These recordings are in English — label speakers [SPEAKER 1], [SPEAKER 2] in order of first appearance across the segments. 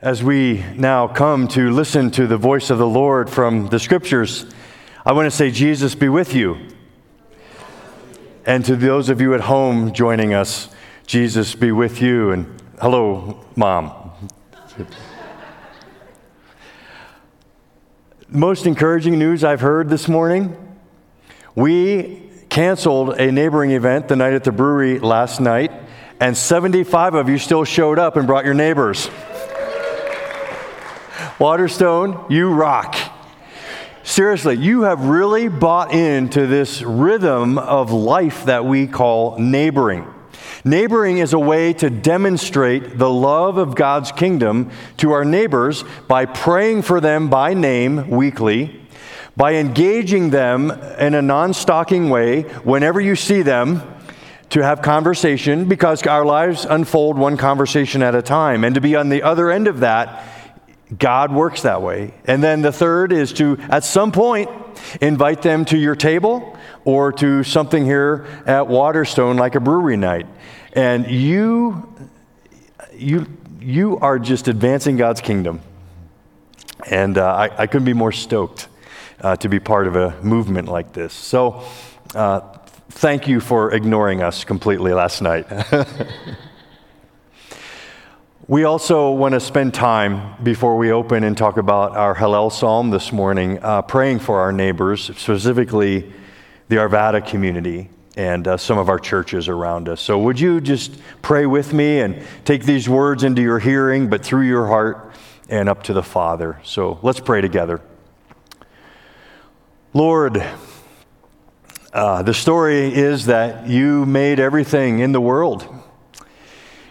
[SPEAKER 1] As we now come to listen to the voice of the Lord from the scriptures, I want to say, Jesus be with you. And to those of you at home joining us, Jesus be with you. And hello, Mom. Most encouraging news I've heard this morning we canceled a neighboring event the night at the brewery last night, and 75 of you still showed up and brought your neighbors. Waterstone, you rock. Seriously, you have really bought into this rhythm of life that we call neighboring. Neighboring is a way to demonstrate the love of God's kingdom to our neighbors by praying for them by name weekly, by engaging them in a non stalking way whenever you see them, to have conversation because our lives unfold one conversation at a time, and to be on the other end of that God works that way. And then the third is to, at some point, invite them to your table or to something here at Waterstone like a brewery night. And you, you, you are just advancing God's kingdom. And uh, I, I, couldn't be more stoked uh, to be part of a movement like this. So, uh, thank you for ignoring us completely last night. We also want to spend time before we open and talk about our Hallel Psalm this morning, uh, praying for our neighbors, specifically the Arvada community and uh, some of our churches around us. So, would you just pray with me and take these words into your hearing, but through your heart and up to the Father? So, let's pray together. Lord, uh, the story is that you made everything in the world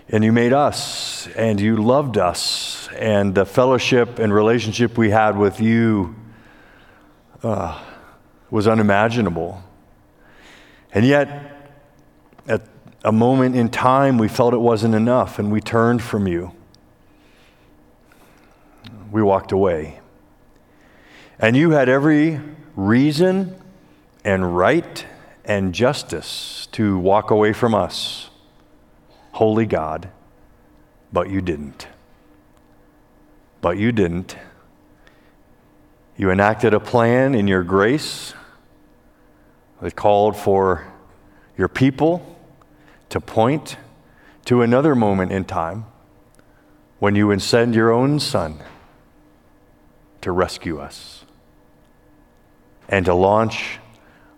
[SPEAKER 1] and you made us, and you loved us, and the fellowship and relationship we had with you uh, was unimaginable. And yet, at a moment in time, we felt it wasn't enough, and we turned from you. We walked away. And you had every reason and right and justice to walk away from us holy God, but you didn't. But you didn't. You enacted a plan in your grace that called for your people to point to another moment in time when you would send your own son to rescue us and to launch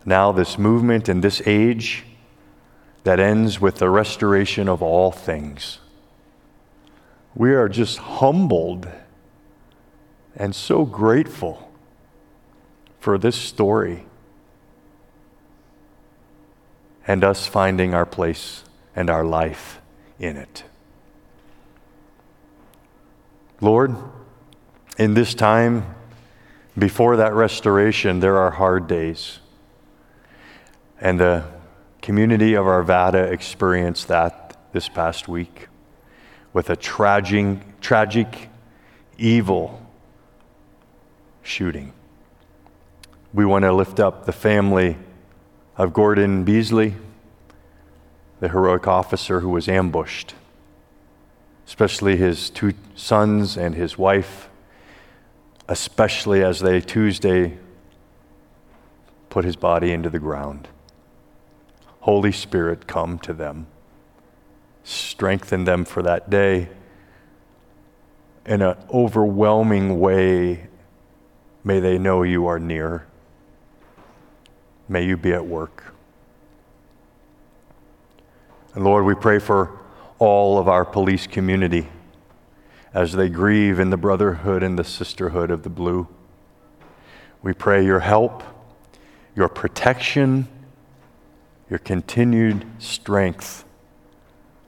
[SPEAKER 1] now this movement in this age that ends with the restoration of all things. We are just humbled and so grateful for this story and us finding our place and our life in it. Lord, in this time before that restoration, there are hard days. And the community of Arvada experienced that this past week with a tragic, tragic, evil shooting. We want to lift up the family of Gordon Beesley, the heroic officer who was ambushed, especially his two sons and his wife, especially as they Tuesday put his body into the ground. Holy Spirit, come to them. Strengthen them for that day. In an overwhelming way, may they know you are near. May you be at work. And Lord, we pray for all of our police community as they grieve in the brotherhood and the sisterhood of the blue. We pray your help, your protection your continued strength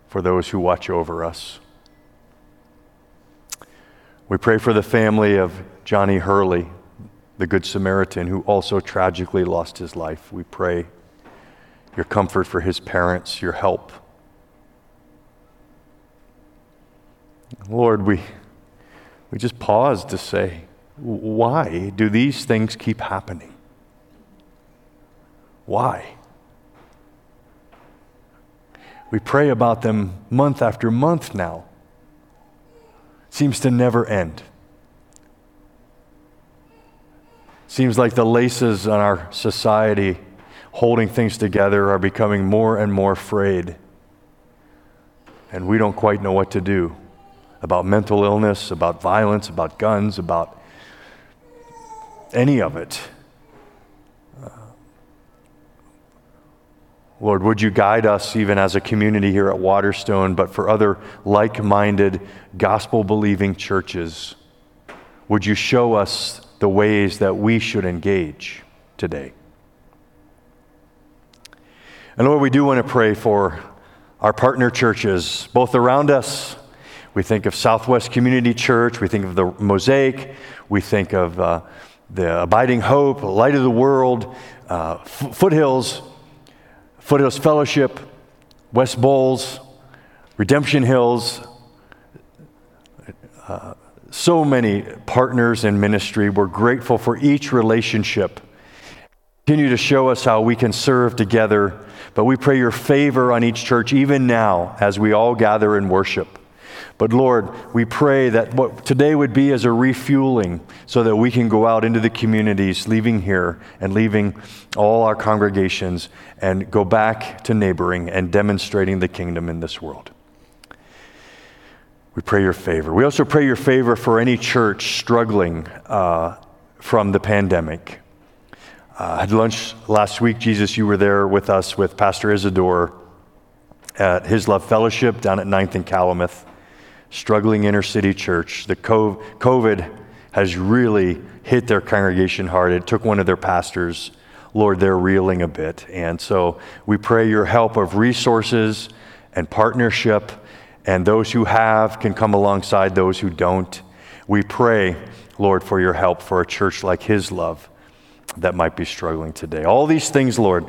[SPEAKER 1] for those who watch over us. We pray for the family of Johnny Hurley, the Good Samaritan, who also tragically lost his life. We pray your comfort for his parents, your help. Lord, we, we just pause to say, why do these things keep happening? Why? We pray about them month after month now. seems to never end. Seems like the laces on our society holding things together are becoming more and more frayed. And we don't quite know what to do about mental illness, about violence, about guns, about any of it. Lord, would you guide us even as a community here at Waterstone, but for other like minded, gospel believing churches? Would you show us the ways that we should engage today? And Lord, we do want to pray for our partner churches, both around us. We think of Southwest Community Church, we think of the Mosaic, we think of uh, the Abiding Hope, Light of the World, uh, Foothills. Foothills Fellowship, West Bowles, Redemption Hills, uh, so many partners in ministry. We're grateful for each relationship. Continue to show us how we can serve together, but we pray your favor on each church even now as we all gather and worship. But Lord, we pray that what today would be as a refueling so that we can go out into the communities, leaving here and leaving all our congregations and go back to neighboring and demonstrating the kingdom in this world. We pray your favor. We also pray your favor for any church struggling uh, from the pandemic. Uh, I had lunch last week, Jesus. You were there with us with Pastor Isidore at His Love Fellowship down at 9th and Calumet struggling inner city church. The COVID has really hit their congregation hard. It took one of their pastors. Lord, they're reeling a bit. And so we pray your help of resources and partnership, and those who have can come alongside those who don't. We pray, Lord, for your help for a church like His love that might be struggling today. All these things, Lord,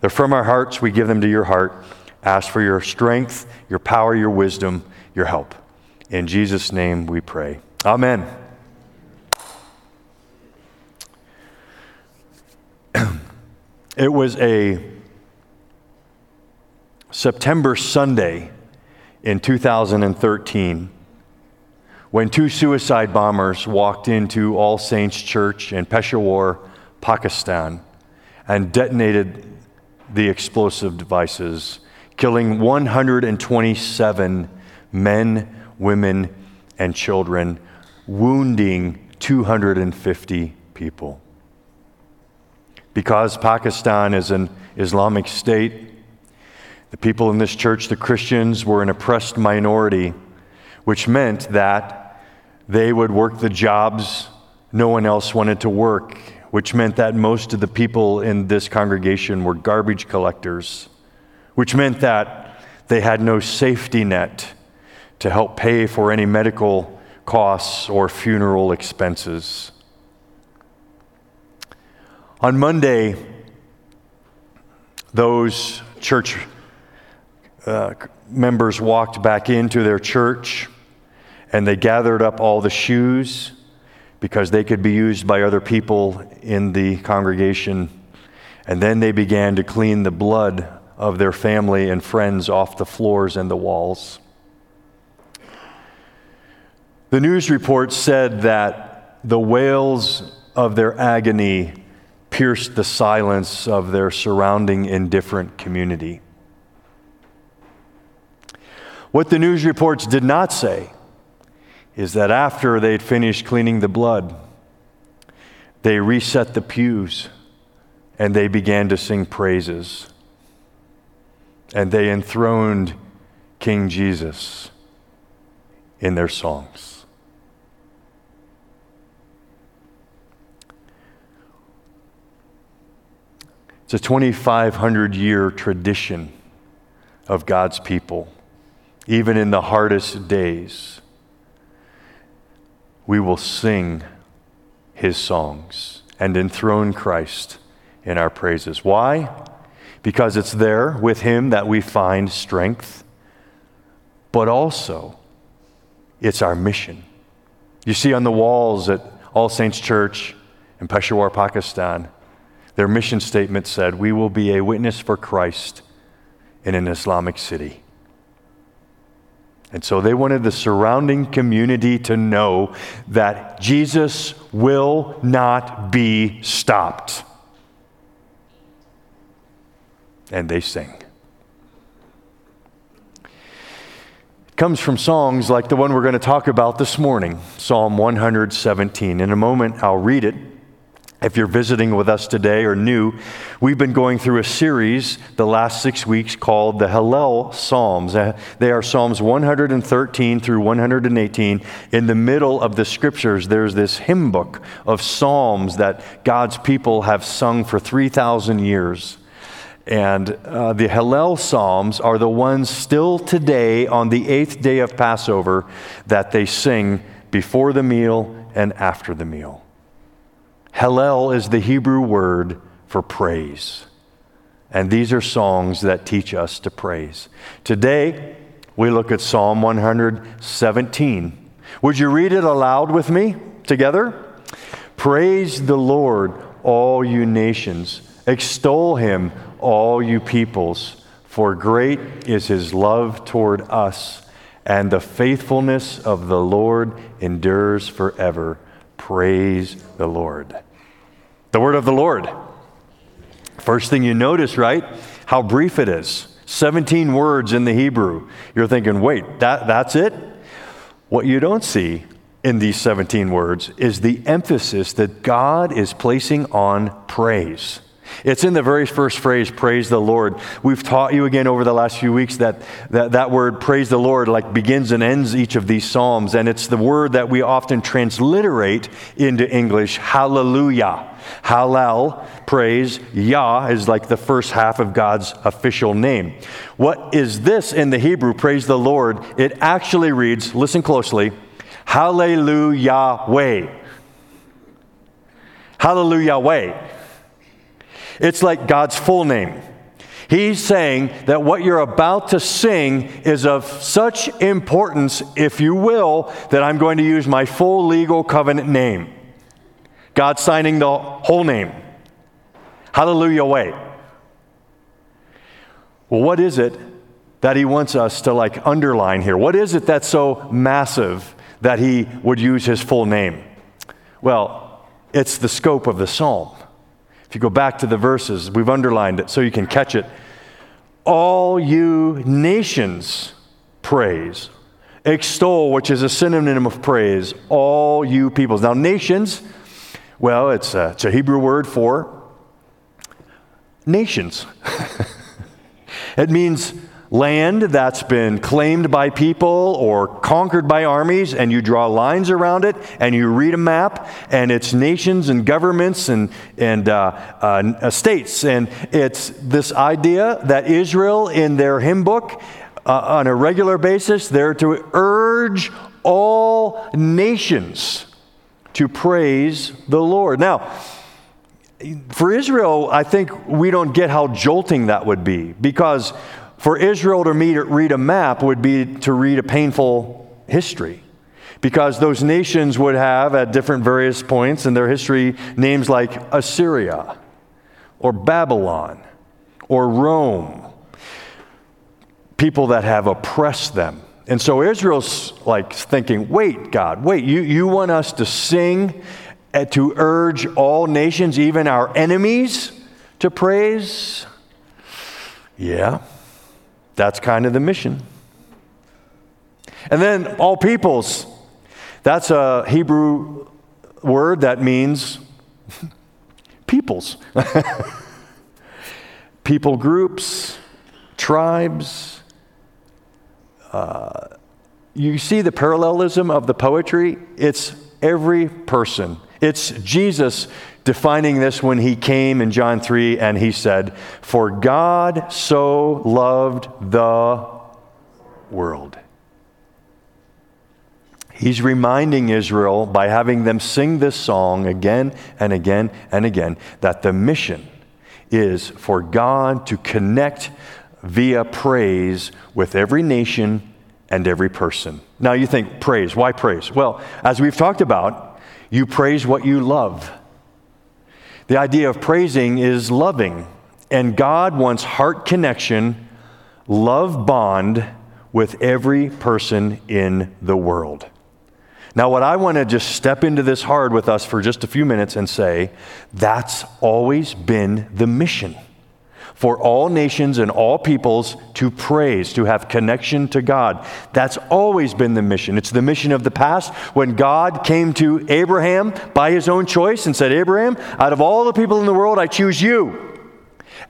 [SPEAKER 1] they're from our hearts. We give them to your heart. Ask for your strength, your power, your wisdom, your help. In Jesus' name we pray. Amen. it was a September Sunday in 2013 when two suicide bombers walked into All Saints Church in Peshawar, Pakistan, and detonated the explosive devices, killing 127 men women, and children, wounding 250 people. Because Pakistan is an Islamic state, the people in this church, the Christians, were an oppressed minority, which meant that they would work the jobs no one else wanted to work, which meant that most of the people in this congregation were garbage collectors, which meant that they had no safety net to help pay for any medical costs or funeral expenses. On Monday, those church uh, members walked back into their church and they gathered up all the shoes because they could be used by other people in the congregation. And then they began to clean the blood of their family and friends off the floors and the walls. The news report said that the wails of their agony pierced the silence of their surrounding indifferent community. What the news reports did not say is that after they'd finished cleaning the blood, they reset the pews and they began to sing praises. And they enthroned King Jesus in their songs. It's a 2,500 year tradition of God's people. Even in the hardest days, we will sing his songs and enthrone Christ in our praises. Why? Because it's there with him that we find strength, but also it's our mission. You see on the walls at All Saints Church in Peshawar, Pakistan, their mission statement said, We will be a witness for Christ in an Islamic city. And so they wanted the surrounding community to know that Jesus will not be stopped. And they sing. It comes from songs like the one we're going to talk about this morning, Psalm 117. In a moment, I'll read it. If you're visiting with us today or new, we've been going through a series the last six weeks called the Hallel Psalms. Uh, they are Psalms 113 through 118. In the middle of the scriptures, there's this hymn book of psalms that God's people have sung for 3,000 years. And uh, the Hallel Psalms are the ones still today on the eighth day of Passover that they sing before the meal and after the meal. Hallel is the Hebrew word for praise. And these are songs that teach us to praise. Today, we look at Psalm 117. Would you read it aloud with me together? Praise the Lord, all you nations. Extol him, all you peoples. For great is his love toward us, and the faithfulness of the Lord endures forever. Praise the Lord. The word of the Lord. First thing you notice, right? How brief it is. 17 words in the Hebrew. You're thinking, wait, that, that's it? What you don't see in these 17 words is the emphasis that God is placing on praise. It's in the very first phrase, praise the Lord. We've taught you again over the last few weeks that, that that word, praise the Lord, like begins and ends each of these Psalms. And it's the word that we often transliterate into English, hallelujah. Hallel, praise, Yah is like the first half of God's official name. What is this in the Hebrew, praise the Lord? It actually reads, listen closely, Hallelu Yahweh. Hallelu Yahweh. It's like God's full name. He's saying that what you're about to sing is of such importance, if you will, that I'm going to use my full legal covenant name. God signing the whole name. Hallelu Yahweh. Well, what is it that he wants us to like underline here? What is it that's so massive that he would use his full name? Well, it's the scope of the psalm. You go back to the verses, we've underlined it so you can catch it. All you nations praise. Extol, which is a synonym of praise, all you peoples. Now, nations, well, it's a, it's a Hebrew word for nations. it means land that's been claimed by people or conquered by armies, and you draw lines around it, and you read a map, and it's nations and governments and, and uh, uh, states. And it's this idea that Israel, in their hymn book, uh, on a regular basis, they're to urge all nations to praise the Lord. Now, for Israel, I think we don't get how jolting that would be because for Israel to read a map would be to read a painful history because those nations would have, at different various points in their history, names like Assyria or Babylon or Rome, people that have oppressed them. And so Israel's like thinking, wait, God, wait, you, you want us to sing, uh, to urge all nations, even our enemies, to praise? Yeah. That's kind of the mission. And then all peoples. That's a Hebrew word that means peoples. People groups, tribes. Uh, you see the parallelism of the poetry? It's every person. It's Jesus defining this when he came in John 3 and he said, For God so loved the world. He's reminding Israel by having them sing this song again and again and again that the mission is for God to connect via praise with every nation and every person. Now you think, praise, why praise? Well, as we've talked about, you praise what you love. The idea of praising is loving, and God wants heart connection, love bond with every person in the world. Now, what I want to just step into this hard with us for just a few minutes and say that's always been the mission for all nations and all peoples to praise, to have connection to God. That's always been the mission. It's the mission of the past when God came to Abraham by his own choice and said, Abraham, out of all the people in the world, I choose you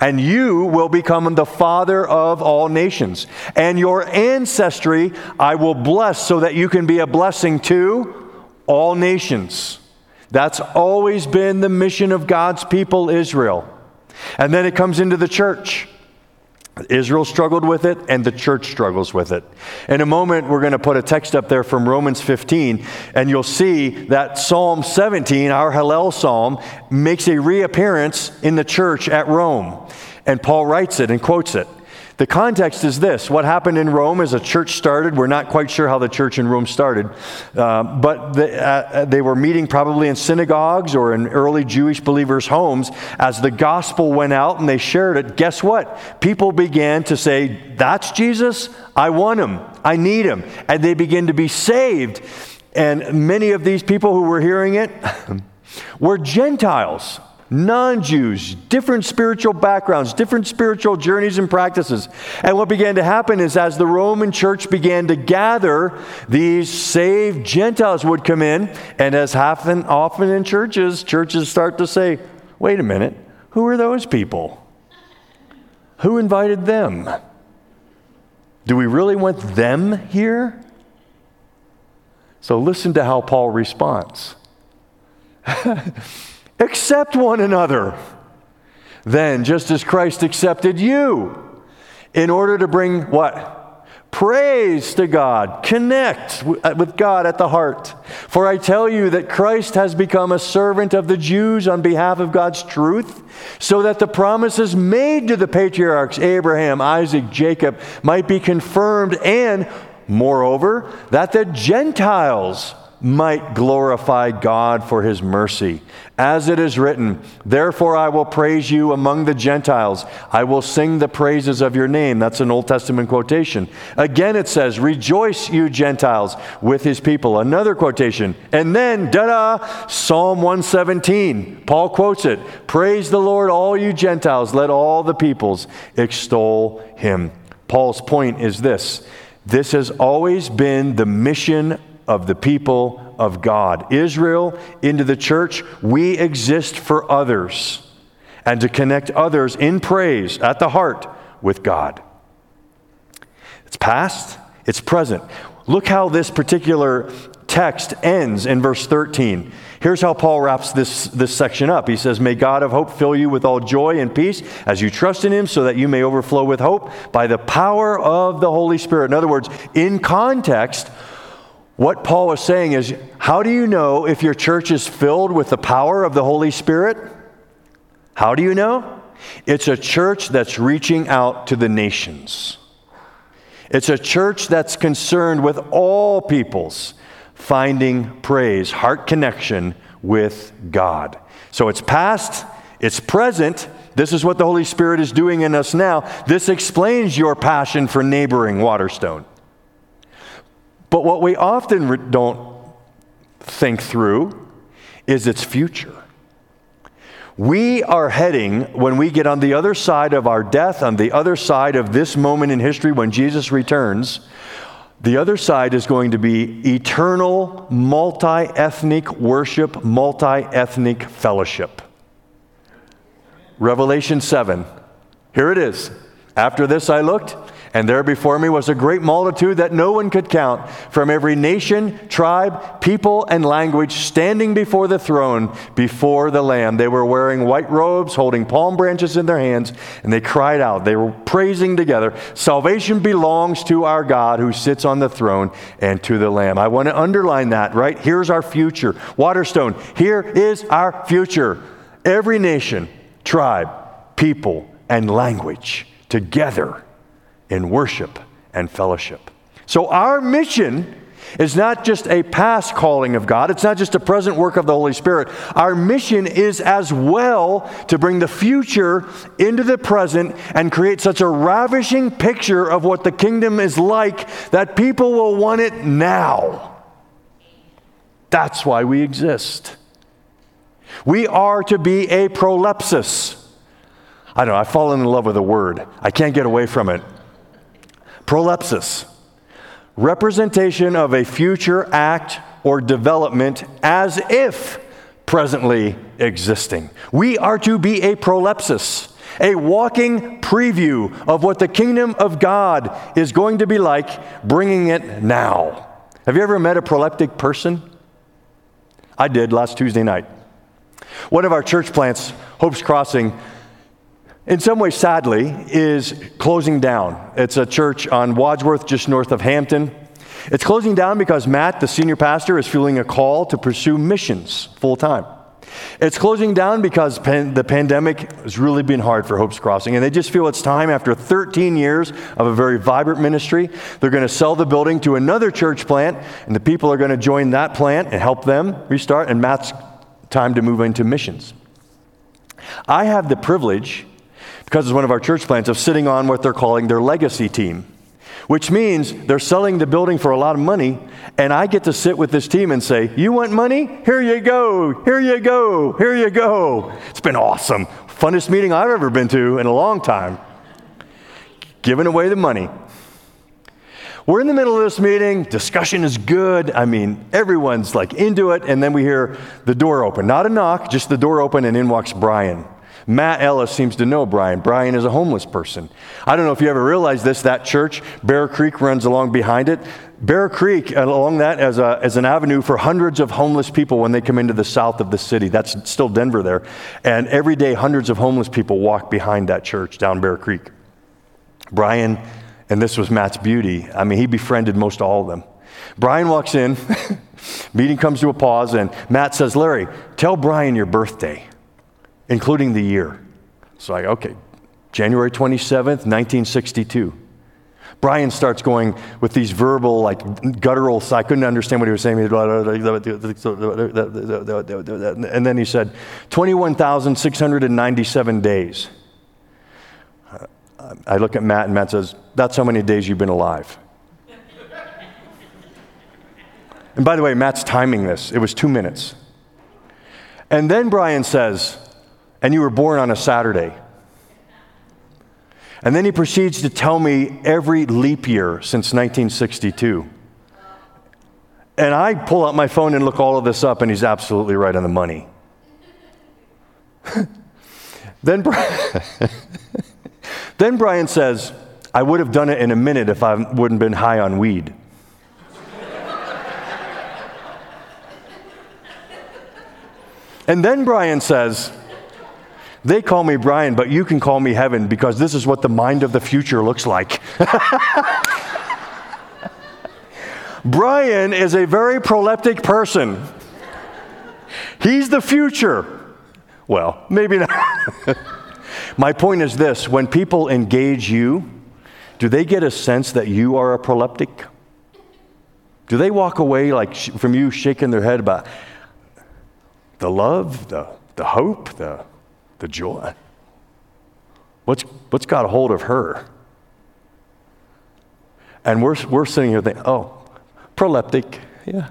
[SPEAKER 1] and you will become the father of all nations. And your ancestry I will bless so that you can be a blessing to all nations. That's always been the mission of God's people, Israel. And then it comes into the church. Israel struggled with it, and the church struggles with it. In a moment, we're going to put a text up there from Romans 15, and you'll see that Psalm 17, our Hallel psalm, makes a reappearance in the church at Rome. And Paul writes it and quotes it. The context is this what happened in Rome is a church started. We're not quite sure how the church in Rome started, uh, but the, uh, they were meeting probably in synagogues or in early Jewish believers' homes. As the gospel went out and they shared it, guess what? People began to say, That's Jesus. I want him. I need him. And they began to be saved. And many of these people who were hearing it were Gentiles non Jews, different spiritual backgrounds, different spiritual journeys and practices. And what began to happen is as the Roman church began to gather, these saved Gentiles would come in. And as happen often in churches, churches start to say, wait a minute, who are those people? Who invited them? Do we really want them here? So listen to how Paul responds. Accept one another. Then, just as Christ accepted you, in order to bring what? Praise to God. Connect uh, with God at the heart. For I tell you that Christ has become a servant of the Jews on behalf of God's truth, so that the promises made to the patriarchs, Abraham, Isaac, Jacob, might be confirmed, and moreover, that the Gentiles might glorify God for his mercy. As it is written, Therefore I will praise you among the Gentiles. I will sing the praises of your name. That's an Old Testament quotation. Again it says, Rejoice, you Gentiles, with his people. Another quotation. And then, da da, Psalm 117. Paul quotes it Praise the Lord, all you Gentiles. Let all the peoples extol him. Paul's point is this this has always been the mission of the people of God. Israel into the church, we exist for others and to connect others in praise at the heart with God. It's past, it's present. Look how this particular text ends in verse 13. Here's how Paul wraps this, this section up. He says, May God of hope fill you with all joy and peace as you trust in him, so that you may overflow with hope by the power of the Holy Spirit. In other words, in context, what Paul is saying is how do you know if your church is filled with the power of the Holy Spirit? How do you know? It's a church that's reaching out to the nations. It's a church that's concerned with all peoples finding praise, heart connection with God. So it's past, it's present. This is what the Holy Spirit is doing in us now. This explains your passion for neighboring Waterstone. But what we often re- don't think through is its future. We are heading, when we get on the other side of our death, on the other side of this moment in history when Jesus returns, the other side is going to be eternal, multi ethnic worship, multi ethnic fellowship. Revelation 7. Here it is. After this I looked, and there before me was a great multitude that no one could count, from every nation, tribe, people, and language, standing before the throne, before the Lamb. They were wearing white robes, holding palm branches in their hands, and they cried out. They were praising together Salvation belongs to our God who sits on the throne and to the Lamb. I want to underline that, right? Here's our future. Waterstone, here is our future. Every nation, tribe, people, and language together in worship and fellowship. So, our mission is not just a past calling of God, it's not just a present work of the Holy Spirit. Our mission is as well to bring the future into the present and create such a ravishing picture of what the kingdom is like that people will want it now. That's why we exist. We are to be a prolepsis. I don't know, I've fallen in love with a word. I can't get away from it. Prolepsis representation of a future act or development as if presently existing. We are to be a prolepsis, a walking preview of what the kingdom of God is going to be like, bringing it now. Have you ever met a proleptic person? I did last Tuesday night. One of our church plants, Hope's Crossing, in some ways, sadly, is closing down. It's a church on Wadsworth, just north of Hampton. It's closing down because Matt, the senior pastor, is feeling a call to pursue missions full time. It's closing down because pan- the pandemic has really been hard for Hope's Crossing, and they just feel it's time after 13 years of a very vibrant ministry. They're going to sell the building to another church plant, and the people are going to join that plant and help them restart, and Matt's time to move into missions. I have the privilege because it's one of our church plants, of sitting on what they're calling their legacy team, which means they're selling the building for a lot of money, and I get to sit with this team and say, You want money? Here you go, here you go, here you go. It's been awesome. Funnest meeting I've ever been to in a long time. Giving away the money. We're in the middle of this meeting, discussion is good. I mean, everyone's like into it, and then we hear the door open. Not a knock, just the door open, and in walks Brian. Matt Ellis seems to know Brian. Brian is a homeless person. I don't know if you ever realized this, that church, Bear Creek runs along behind it. Bear Creek, uh, along that, as, a, as an avenue for hundreds of homeless people when they come into the south of the city. That's still Denver there. And every day, hundreds of homeless people walk behind that church down Bear Creek. Brian, and this was Matt's beauty, I mean, he befriended most all of them. Brian walks in, meeting comes to a pause, and Matt says, Larry, tell Brian your birthday including the year. So I, okay, January 27th, 1962. Brian starts going with these verbal, like guttural, I couldn't understand what he was saying. And then he said, 21,697 days. I look at Matt, and Matt says, That's how many days you've been alive. and by the way, Matt's timing this, it was two minutes. And then Brian says, and you were born on a Saturday. And then he proceeds to tell me every leap year since 1962. And I pull out my phone and look all of this up, and he's absolutely right on the money. then, then Brian says, I would have done it in a minute if I wouldn't been high on weed. and then Brian says, they call me Brian, but you can call me heaven because this is what the mind of the future looks like. Brian is a very proleptic person. He's the future. Well, maybe not. My point is this when people engage you, do they get a sense that you are a proleptic? Do they walk away like sh- from you shaking their head about the love, the, the hope, the the joy. What's, what's got a hold of her? And we're, we're sitting here thinking, oh, proleptic, yeah.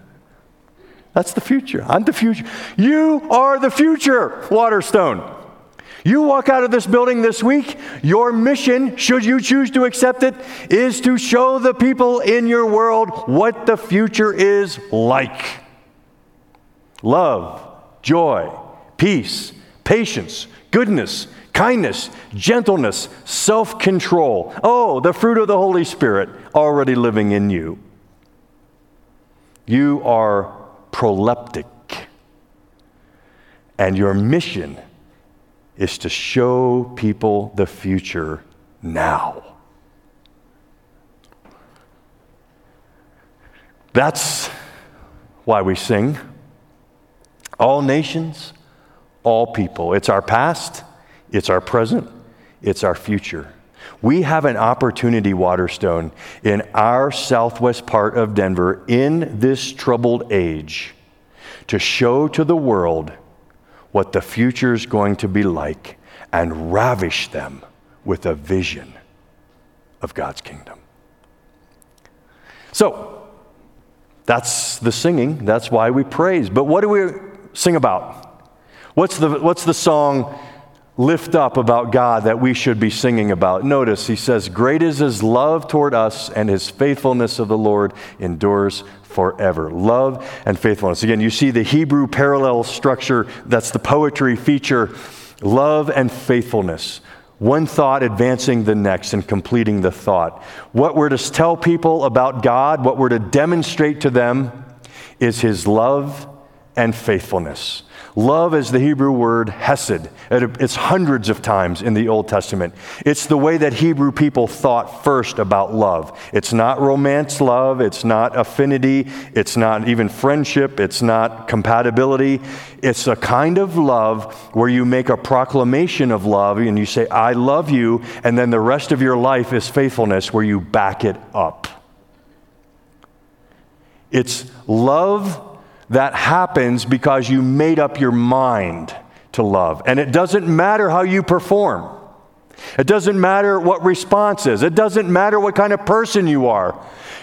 [SPEAKER 1] That's the future. I'm the future. You are the future, Waterstone. You walk out of this building this week, your mission, should you choose to accept it, is to show the people in your world what the future is like love, joy, peace, patience, goodness, kindness, gentleness, self control. Oh, the fruit of the Holy Spirit already living in you. You are proleptic, and your mission is to show people the future now. That's why we sing. All nations, all people. It's our past, it's our present, it's our future. We have an opportunity, Waterstone, in our southwest part of Denver, in this troubled age, to show to the world what the future is going to be like and ravish them with a vision of God's kingdom. So, that's the singing. That's why we praise. But what do we sing about? What's the, what's the song lift up about God that we should be singing about? Notice he says, Great is his love toward us, and his faithfulness of the Lord endures forever. Love and faithfulness. Again, you see the Hebrew parallel structure. That's the poetry feature. Love and faithfulness one thought advancing the next and completing the thought. What we're to tell people about God, what we're to demonstrate to them, is His love and faithfulness. Love is the Hebrew word hesed. It's hundreds of times in the Old Testament. It's the way that Hebrew people thought first about love. It's not romance love, it's not affinity, it's not even friendship, it's not compatibility. It's a kind of love where you make a proclamation of love and you say, I love you, and then the rest of your life is faithfulness where you back it up. It's love that happens because you made up your mind to love. And it doesn't matter how you perform. It doesn't matter what response is. It doesn't matter what kind of person you are.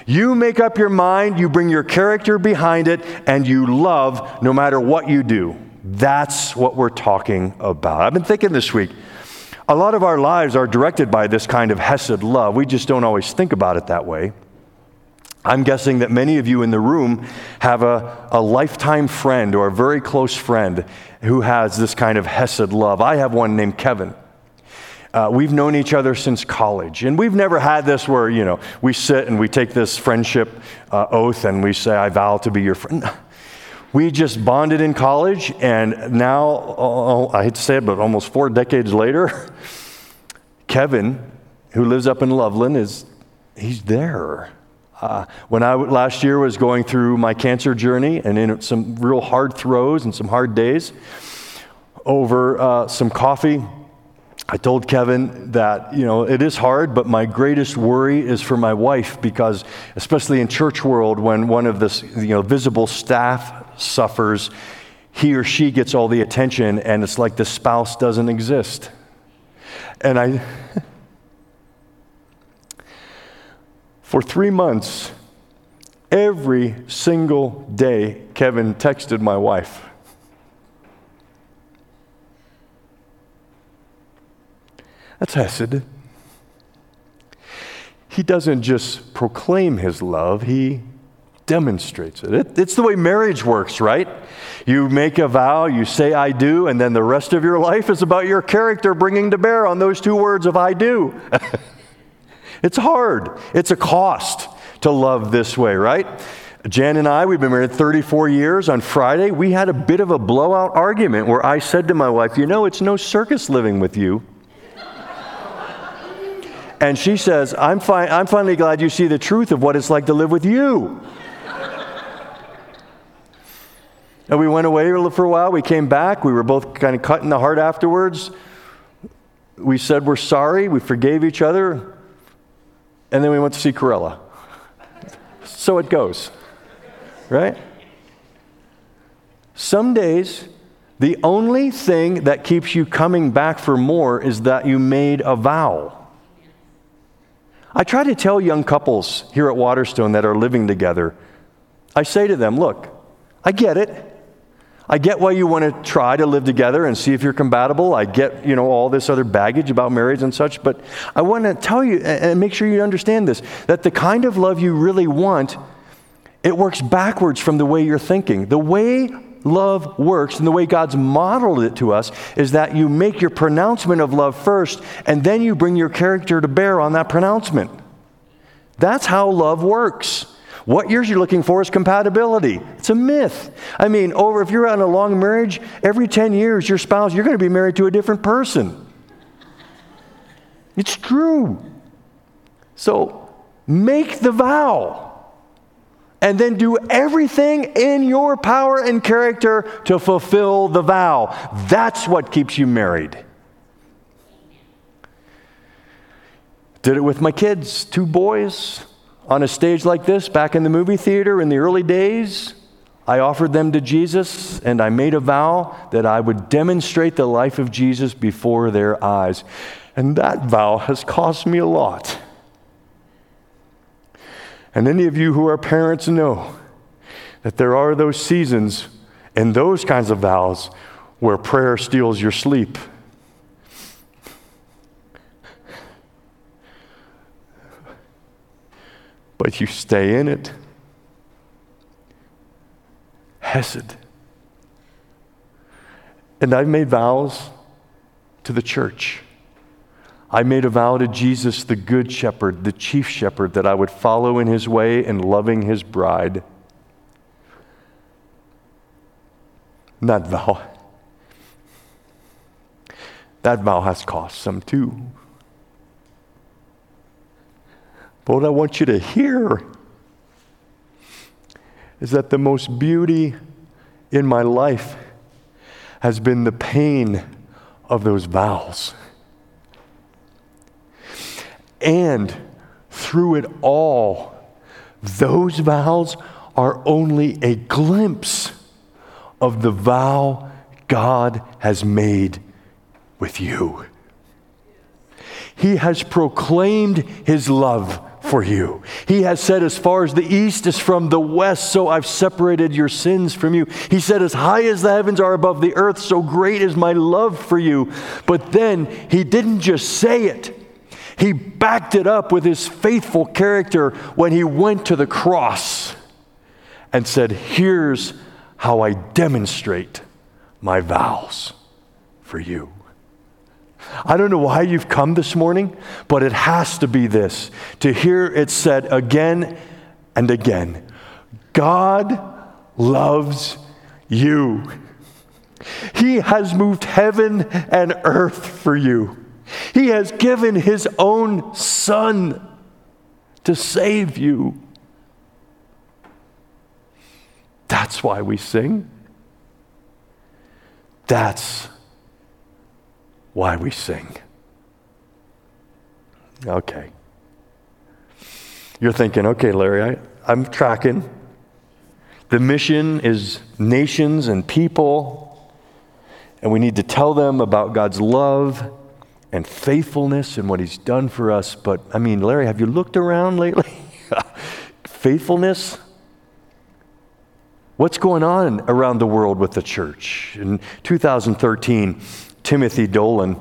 [SPEAKER 1] You make up your mind, you bring your character behind it, and you love no matter what you do. That's what we're talking about. I've been thinking this week, a lot of our lives are directed by this kind of Hesed love. We just don't always think about it that way. I'm guessing that many of you in the room have a, a lifetime friend or a very close friend who has this kind of Hesed love. I have one named Kevin. Uh, we've known each other since college, and we've never had this where, you know, we sit and we take this friendship uh, oath and we say, I vow to be your friend. We just bonded in college, and now, oh, I hate to say it, but almost four decades later, Kevin, who lives up in Loveland, is he's there. Uh, when I last year was going through my cancer journey and in some real hard throes and some hard days over uh, some coffee, I told Kevin that, you know, it is hard, but my greatest worry is for my wife because, especially in church world, when one of the, you know, visible staff suffers, he or she gets all the attention and it's like the spouse doesn't exist. And I, For three months, every single day, Kevin texted my wife. That's Hesed. He doesn't just proclaim his love, he demonstrates it. it. It's the way marriage works, right? You make a vow, you say, I do, and then the rest of your life is about your character bringing to bear on those two words of I do. It's hard, it's a cost to love this way, right? Jan and I, we've been married 34 years. On Friday, we had a bit of a blowout argument where I said to my wife, You know, it's no circus living with you. and she says, I'm, fi- I'm finally glad you see the truth of what it's like to live with you. and we went away for a while. We came back. We were both kind of cut in the heart afterwards. We said we're sorry. We forgave each other and then we went to see Cruella. so it goes, right? Some days, the only thing that keeps you coming back for more is that you made a vow. I try to tell young couples here at Waterstone that are living together, I say to them, look, I get it. I get why you want to try to live together and see if you're compatible. I get, you know, all this other baggage about marriage and such, but I want to tell you and make sure you understand this that the kind of love you really want, it works backwards from the way you're thinking. The way love works and the way God's modeled it to us is that you make your pronouncement of love first and then you bring your character to bear on that pronouncement. That's how love works. What years you're looking for is compatibility. It's a myth. I mean, over if you're on a long marriage, every 10 years, your spouse, you're going to be married to a different person. It's true. So make the vow and then do everything in your power and character to fulfill the vow. That's what keeps you married. Did it with my kids, two boys, on a stage like this back in the movie theater in the early days. I offered them to Jesus and I made a vow that I would demonstrate the life of Jesus before their eyes. And that vow has cost me a lot. And any of you who are parents know that there are those seasons and those kinds of vows where prayer steals your sleep. But you stay in it. Hesed. And I've made vows to the church. I made a vow to Jesus, the Good Shepherd, the Chief Shepherd, that I would follow in his way in loving his bride. that vow, that vow has cost some too. But what I want you to hear is that the most beauty in my life has been the pain of those vows. And through it all, those vows are only a glimpse of the vow God has made with you. He has proclaimed his love for you. He has said, As far as the east is from the west, so I've separated your sins from you. He said, As high as the heavens are above the earth, so great is my love for you. But then he didn't just say it, he backed it up with his faithful character when he went to the cross and said, Here's how I demonstrate my vows for you. I don't know why you've come this morning, but it has to be this to hear it said again and again God loves you. He has moved heaven and earth for you. He has given His own Son to save you. That's why we sing. That's why we sing. Okay. You're thinking, okay, Larry, I, I'm tracking. The mission is nations and people, and we need to tell them about God's love and faithfulness and what He's done for us. But, I mean, Larry, have you looked around lately? faithfulness? What's going on around the world with the church? In 2013, Timothy Dolan,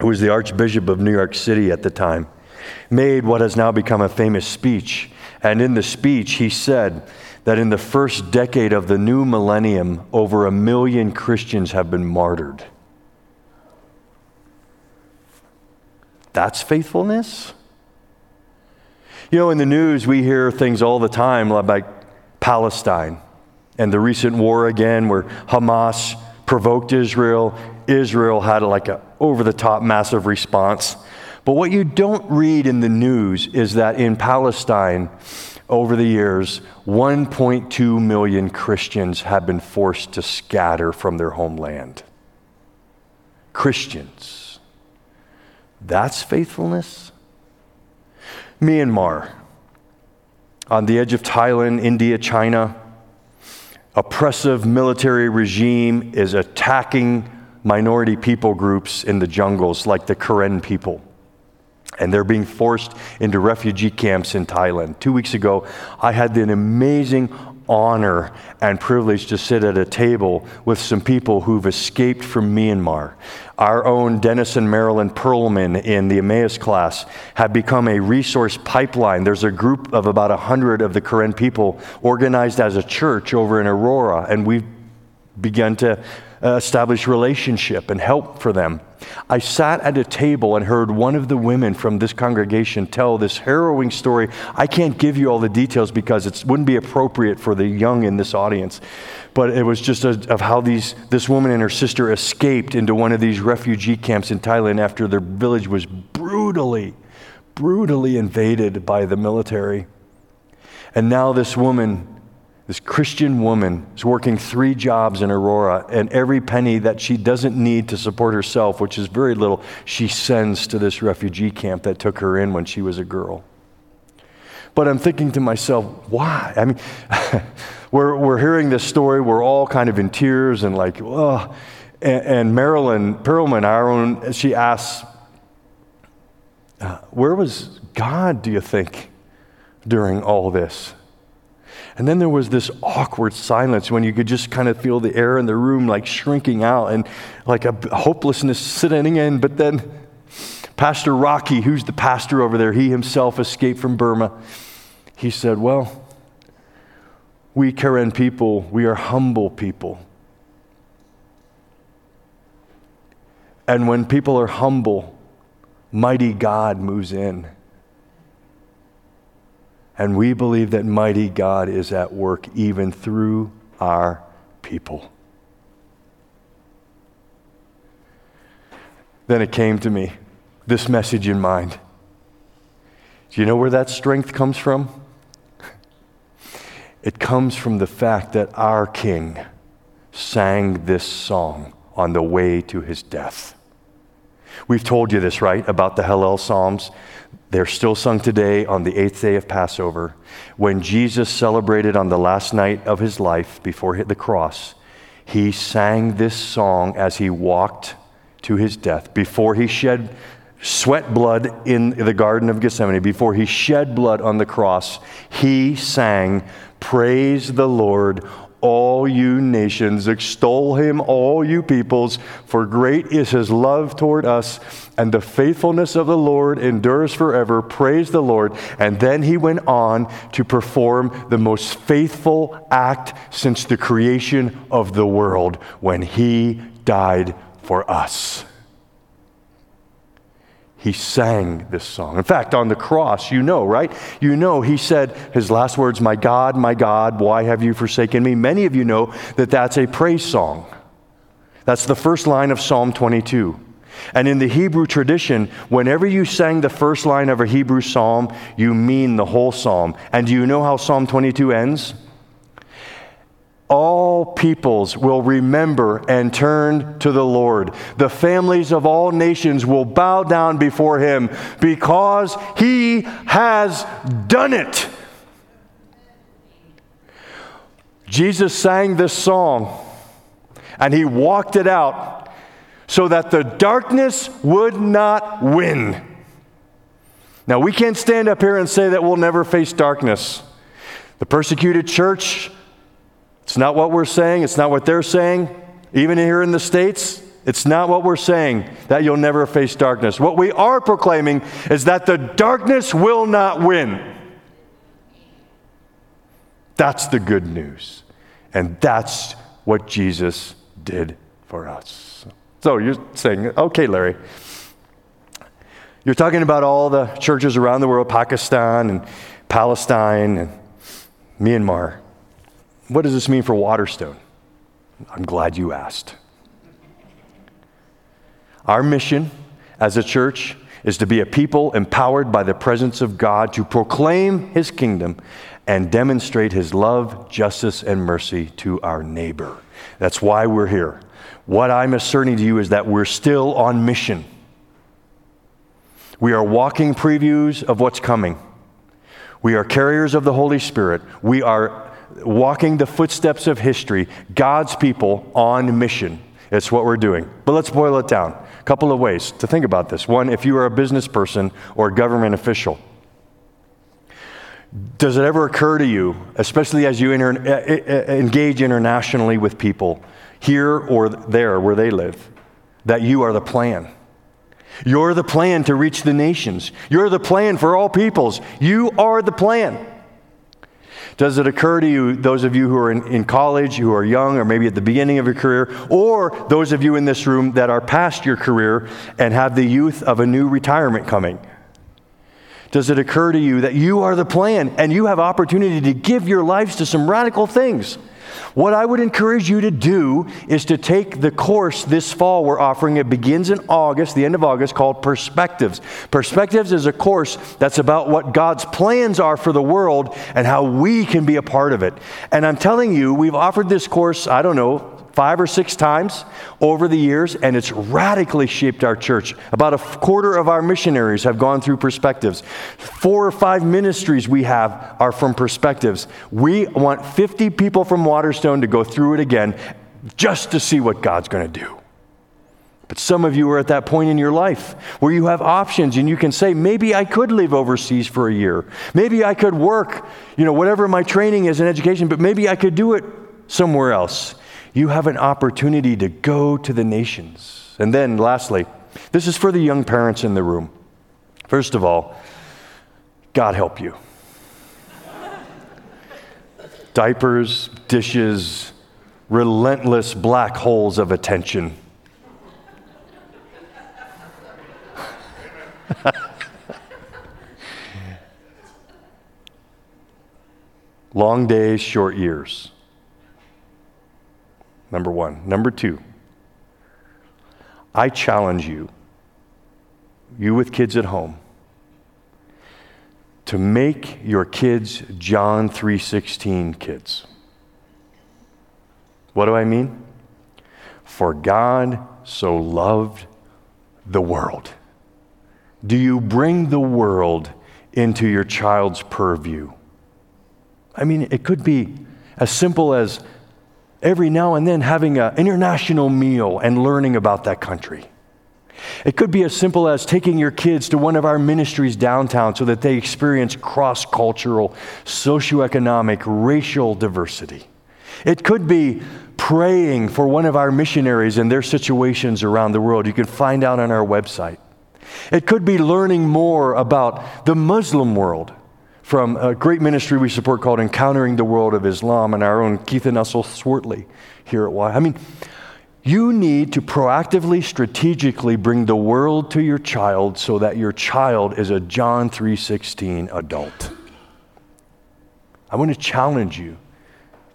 [SPEAKER 1] who was the Archbishop of New York City at the time, made what has now become a famous speech. And in the speech, he said that in the first decade of the new millennium, over a million Christians have been martyred. That's faithfulness? You know, in the news, we hear things all the time like Palestine and the recent war again, where Hamas provoked Israel, Israel had like an over the top massive response. But what you don't read in the news is that in Palestine, over the years, 1.2 million Christians have been forced to scatter from their homeland. Christians. That's faithfulness. Myanmar, on the edge of Thailand, India, China, oppressive military regime is attacking minority people groups in the jungles, like the Karen people. And they're being forced into refugee camps in Thailand. Two weeks ago, I had the amazing honor and privilege to sit at a table with some people who've escaped from Myanmar. Our own Dennis and Marilyn Perlman in the Emmaus class have become a resource pipeline. There's a group of about 100 of the Karen people organized as a church over in Aurora, and we've begun to uh, establish relationship and help for them. I sat at a table and heard one of the women from this congregation tell this harrowing story. I can't give you all the details because it wouldn't be appropriate for the young in this audience. But it was just a, of how these, this woman and her sister escaped into one of these refugee camps in Thailand after their village was brutally, brutally invaded by the military. And now this woman This Christian woman is working three jobs in Aurora, and every penny that she doesn't need to support herself, which is very little, she sends to this refugee camp that took her in when she was a girl. But I'm thinking to myself, why? I mean, we're, we're hearing this story, we're all kind of in tears and like, oh. And, and Marilyn Perlman, our own, she asks, uh, where was God, do you think, during all this? And then there was this awkward silence when you could just kind of feel the air in the room like shrinking out and like a hopelessness setting in. But then Pastor Rocky, who's the pastor over there, he himself escaped from Burma. He said, Well, we Karen people, we are humble people. And when people are humble, mighty God moves in. And we believe that mighty God is at work even through our people. Then it came to me, this message in mind. Do you know where that strength comes from? It comes from the fact that our King sang this song on the way to his death. We've told you this, right, about the Hallel Psalms. They're still sung today on the eighth day of Passover. When Jesus celebrated on the last night of his life before the cross, he sang this song as he walked to his death, before he shed sweat blood in the Garden of Gethsemane, before he shed blood on the cross. He sang, Praise the Lord all you nations. Extol him, all you peoples, for great is his love toward us, and the faithfulness of the Lord endures forever. Praise the Lord. And then he went on to perform the most faithful act since the creation of the world when he died for us he sang this song. In fact, on the cross, you know, right? You know, he said his last words, My God, my God, why have you forsaken me? Many of you know that that's a praise song. That's the first line of Psalm 22. And in the Hebrew tradition, whenever you sang the first line of a Hebrew psalm, you mean the whole psalm. And do you know how Psalm 22 ends? All peoples will remember and turn to the Lord. The families of all nations will bow down before him because he has done it. Jesus sang this song and he walked it out so that the darkness would not win. Now, we can't stand up here and say that we'll never face darkness. The persecuted church it's not what we're saying, it's not what they're saying. Even here in the States, it's not what we're saying that you'll never face darkness. What we are proclaiming is that the darkness will not win. That's the good news. And that's what Jesus did for us. So you're saying, okay, Larry, you're talking about all the churches around the world, Pakistan and Palestine and Myanmar. What does this mean for Waterstone? I'm glad you asked. Our mission as a church is to be a people empowered by the presence of God to proclaim His kingdom and demonstrate His love, justice, and mercy to our neighbor. That's why we're here. What I'm asserting to you is that we're still on mission. We are walking previews of what's coming. We are carriers of the Holy Spirit. We are walking the footsteps of history, God's people on mission. It's what we're doing. But let's boil it down. A couple of ways to think about this. One, if you are a business person or a government official, does it ever occur to you, especially as you inter- uh, uh, uh, engage internationally with people here or there where they live, that you are the plan? You're the plan to reach the nations. You're the plan for all peoples. You are the plan. Does it occur to you, those of you who are in, in, college, who are young, or maybe at the beginning of your career, or those of you in this room that are past your career and have the youth of a new retirement coming? Does it occur to you that you are the plan and you have opportunity to give your lives to some radical things? What I would encourage you to do is to take the course this fall we're offering. It begins in August, the end of August, called Perspectives. Perspectives is a course that's about what God's plans are for the world and how we can be a part of it. And I'm telling you, we've offered this course, I don't know, five or six times over the years, and it's radically shaped our church. About a quarter of our missionaries have gone through perspectives. Four or five ministries we have are from perspectives. We want 50 people from Waterstone to go through it again just to see what God's going to do. But some of you are at that point in your life where you have options and you can say, maybe I could live overseas for a year. Maybe I could work, you know, whatever my training is in education, but maybe I could do it somewhere else you have an opportunity to go to the nations. And then, lastly, this is for the young parents in the room. First of all, God help you. Diapers, dishes, relentless black holes of attention. Long days, short years. Number one. Number two, I challenge you, you with kids at home, to make your kids John 3:16 kids. What do I mean? For God so loved the world. Do you bring the world into your child's purview? I mean, it could be as simple as every now and then having an international meal and learning about that country. It could be as simple as taking your kids to one of our ministries downtown so that they experience cross cultural, socioeconomic, racial diversity. It could be praying for one of our missionaries and their situations around the world. You can find out on our website. It could be learning more about the Muslim world from a great ministry we support called Encountering the World of Islam and our own Keith and Nussel Swartley here at Y. I mean, you need to proactively, strategically bring the world to your child so that your child is a John 3:16 adult. I want to challenge you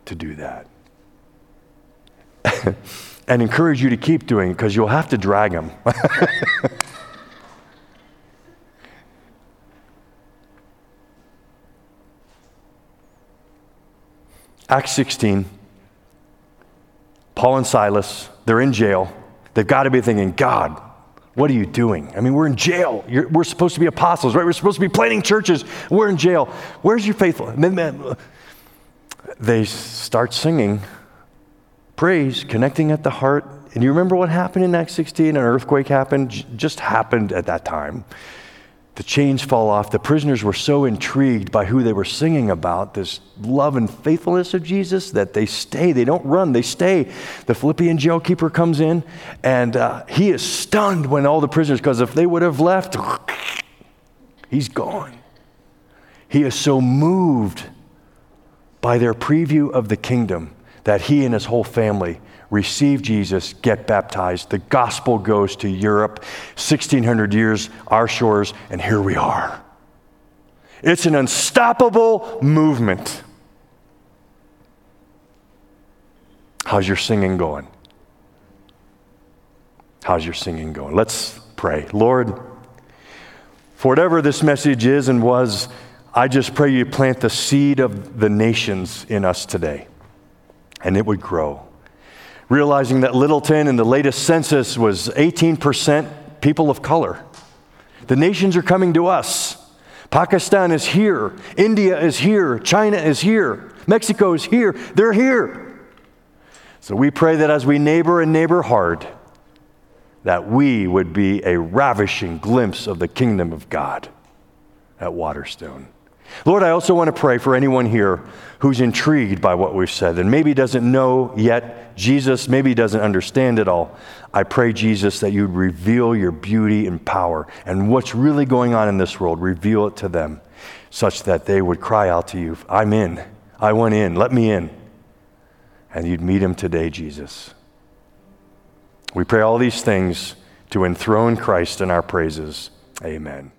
[SPEAKER 1] to do that. and encourage you to keep doing it because you'll have to drag them. Acts 16, Paul and Silas, they're in jail. They've got to be thinking, God, what are you doing? I mean, we're in jail. You're, we're supposed to be apostles, right? We're supposed to be planting churches. We're in jail. Where's your faithfulness? They start singing praise, connecting at the heart. And you remember what happened in Acts 16? An earthquake happened, just happened at that time the chains fall off. The prisoners were so intrigued by who they were singing about, this love and faithfulness of Jesus, that they stay. They don't run, they stay. The Philippian jailkeeper comes in, and uh, he is stunned when all the prisoners, because if they would have left, he's gone. He is so moved by their preview of the kingdom that he and his whole family receive Jesus, get baptized. The gospel goes to Europe, 1600 years, our shores, and here we are. It's an unstoppable movement. How's your singing going? How's your singing going? Let's pray. Lord, for whatever this message is and was, I just pray you plant the seed of the nations in us today, and it would grow realizing that Littleton in the latest census was 18% people of color. The nations are coming to us. Pakistan is here. India is here. China is here. Mexico is here. They're here. So we pray that as we neighbor and neighbor hard, that we would be a ravishing glimpse of the kingdom of God at Waterstone. Lord, I also want to pray for anyone here who's intrigued by what we've said and maybe doesn't know yet Jesus, maybe doesn't understand it all. I pray, Jesus, that you'd reveal your beauty and power and what's really going on in this world, reveal it to them such that they would cry out to you, I'm in. I want in. Let me in. And you'd meet him today, Jesus. We pray all these things to enthrone Christ in our praises. Amen.